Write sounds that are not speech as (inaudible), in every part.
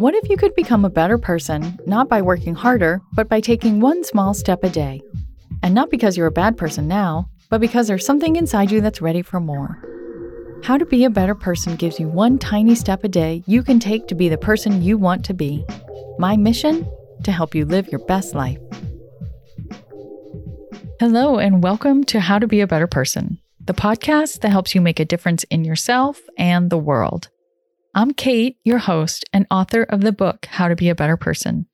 What if you could become a better person, not by working harder, but by taking one small step a day? And not because you're a bad person now, but because there's something inside you that's ready for more. How to Be a Better Person gives you one tiny step a day you can take to be the person you want to be. My mission? To help you live your best life. Hello, and welcome to How to Be a Better Person, the podcast that helps you make a difference in yourself and the world. I'm Kate, your host and author of the book, How to Be a Better Person.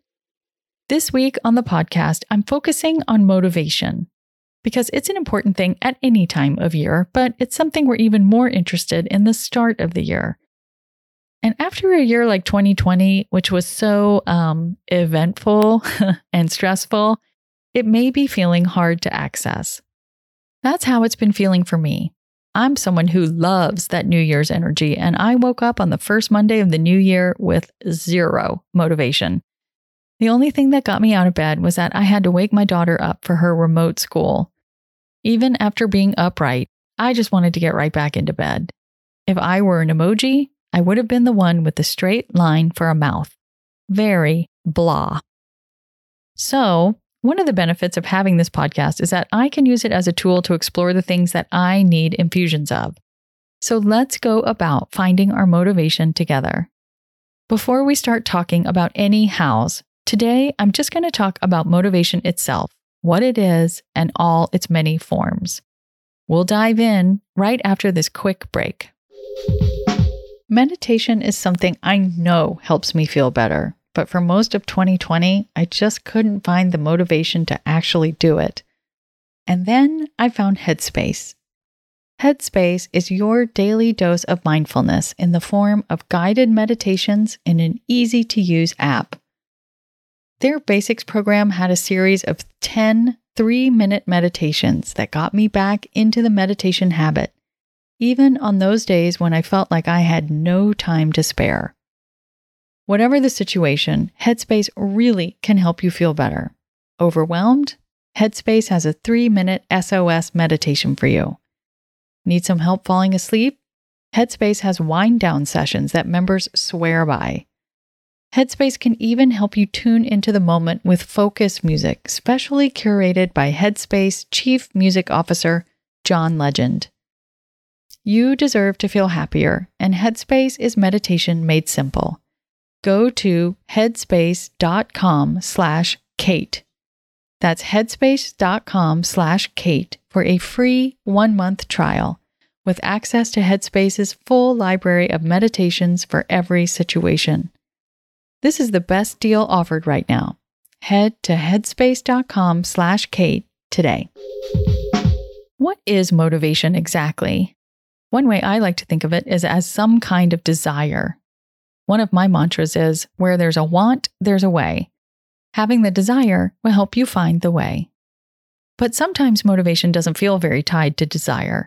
This week on the podcast, I'm focusing on motivation because it's an important thing at any time of year, but it's something we're even more interested in the start of the year. And after a year like 2020, which was so um, eventful (laughs) and stressful, it may be feeling hard to access. That's how it's been feeling for me. I'm someone who loves that New Year's energy, and I woke up on the first Monday of the new year with zero motivation. The only thing that got me out of bed was that I had to wake my daughter up for her remote school. Even after being upright, I just wanted to get right back into bed. If I were an emoji, I would have been the one with the straight line for a mouth. Very blah. So one of the benefits of having this podcast is that I can use it as a tool to explore the things that I need infusions of. So let's go about finding our motivation together. Before we start talking about any hows, today I'm just going to talk about motivation itself, what it is, and all its many forms. We'll dive in right after this quick break. Meditation is something I know helps me feel better but for most of 2020, I just couldn't find the motivation to actually do it. And then I found Headspace. Headspace is your daily dose of mindfulness in the form of guided meditations in an easy to use app. Their basics program had a series of 10 three minute meditations that got me back into the meditation habit, even on those days when I felt like I had no time to spare. Whatever the situation, Headspace really can help you feel better. Overwhelmed? Headspace has a three minute SOS meditation for you. Need some help falling asleep? Headspace has wind down sessions that members swear by. Headspace can even help you tune into the moment with focus music, specially curated by Headspace Chief Music Officer John Legend. You deserve to feel happier, and Headspace is meditation made simple go to headspace.com slash Kate. That's headspace.com slash Kate for a free one month trial with access to Headspace's full library of meditations for every situation. This is the best deal offered right now. Head to headspace.com slash Kate today. What is motivation exactly? One way I like to think of it is as some kind of desire, one of my mantras is where there's a want, there's a way. Having the desire will help you find the way. But sometimes motivation doesn't feel very tied to desire.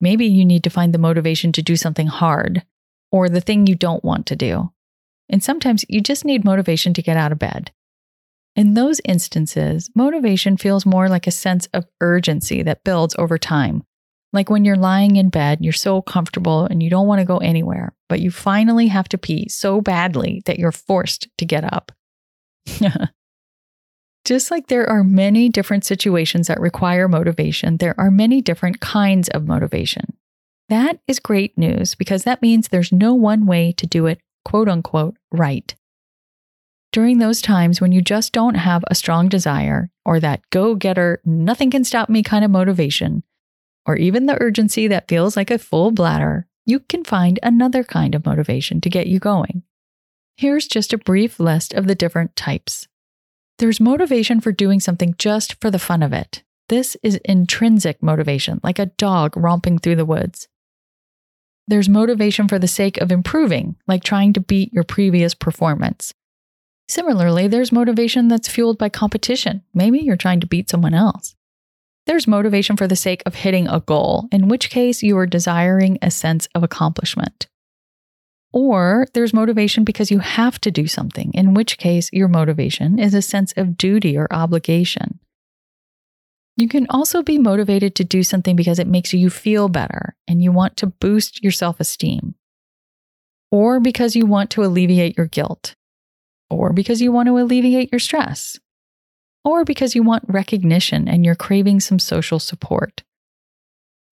Maybe you need to find the motivation to do something hard or the thing you don't want to do. And sometimes you just need motivation to get out of bed. In those instances, motivation feels more like a sense of urgency that builds over time, like when you're lying in bed, you're so comfortable and you don't want to go anywhere, but you finally have to pee so badly that you're forced to get up. (laughs) Just like there are many different situations that require motivation, there are many different kinds of motivation. That is great news because that means there's no one way to do it, quote unquote, right. During those times when you just don't have a strong desire or that go getter, nothing can stop me kind of motivation, or even the urgency that feels like a full bladder, you can find another kind of motivation to get you going. Here's just a brief list of the different types. There's motivation for doing something just for the fun of it. This is intrinsic motivation, like a dog romping through the woods. There's motivation for the sake of improving, like trying to beat your previous performance. Similarly, there's motivation that's fueled by competition. Maybe you're trying to beat someone else. There's motivation for the sake of hitting a goal, in which case you are desiring a sense of accomplishment. Or there's motivation because you have to do something, in which case your motivation is a sense of duty or obligation. You can also be motivated to do something because it makes you feel better and you want to boost your self esteem, or because you want to alleviate your guilt, or because you want to alleviate your stress, or because you want recognition and you're craving some social support.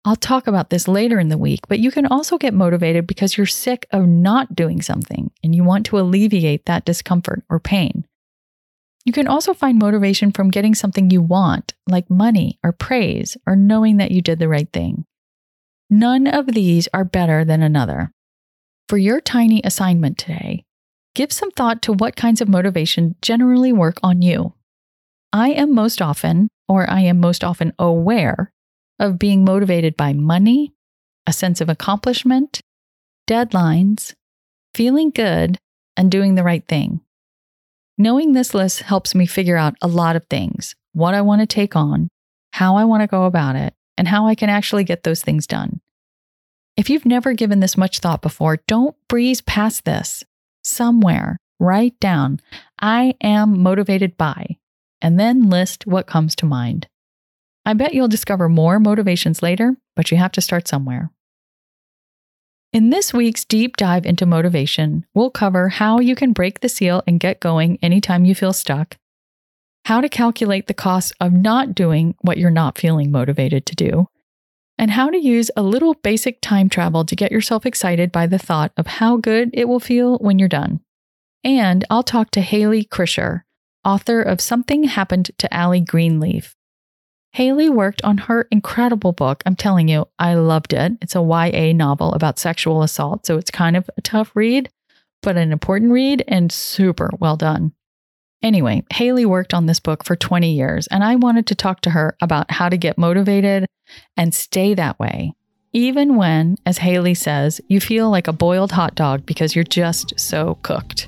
I'll talk about this later in the week, but you can also get motivated because you're sick of not doing something and you want to alleviate that discomfort or pain. You can also find motivation from getting something you want, like money or praise or knowing that you did the right thing. None of these are better than another. For your tiny assignment today, give some thought to what kinds of motivation generally work on you. I am most often, or I am most often aware of being motivated by money, a sense of accomplishment, deadlines, feeling good, and doing the right thing. Knowing this list helps me figure out a lot of things what I want to take on, how I want to go about it, and how I can actually get those things done. If you've never given this much thought before, don't breeze past this. Somewhere, write down, I am motivated by, and then list what comes to mind. I bet you'll discover more motivations later, but you have to start somewhere. In this week's deep dive into motivation, we'll cover how you can break the seal and get going anytime you feel stuck, how to calculate the cost of not doing what you're not feeling motivated to do, and how to use a little basic time travel to get yourself excited by the thought of how good it will feel when you're done. And I'll talk to Hayley Krischer, author of Something Happened to Ali Greenleaf, Hayley worked on her incredible book. I'm telling you, I loved it. It's a YA novel about sexual assault, so it's kind of a tough read, but an important read and super well done. Anyway, Hayley worked on this book for 20 years, and I wanted to talk to her about how to get motivated and stay that way, even when, as Hayley says, you feel like a boiled hot dog because you're just so cooked.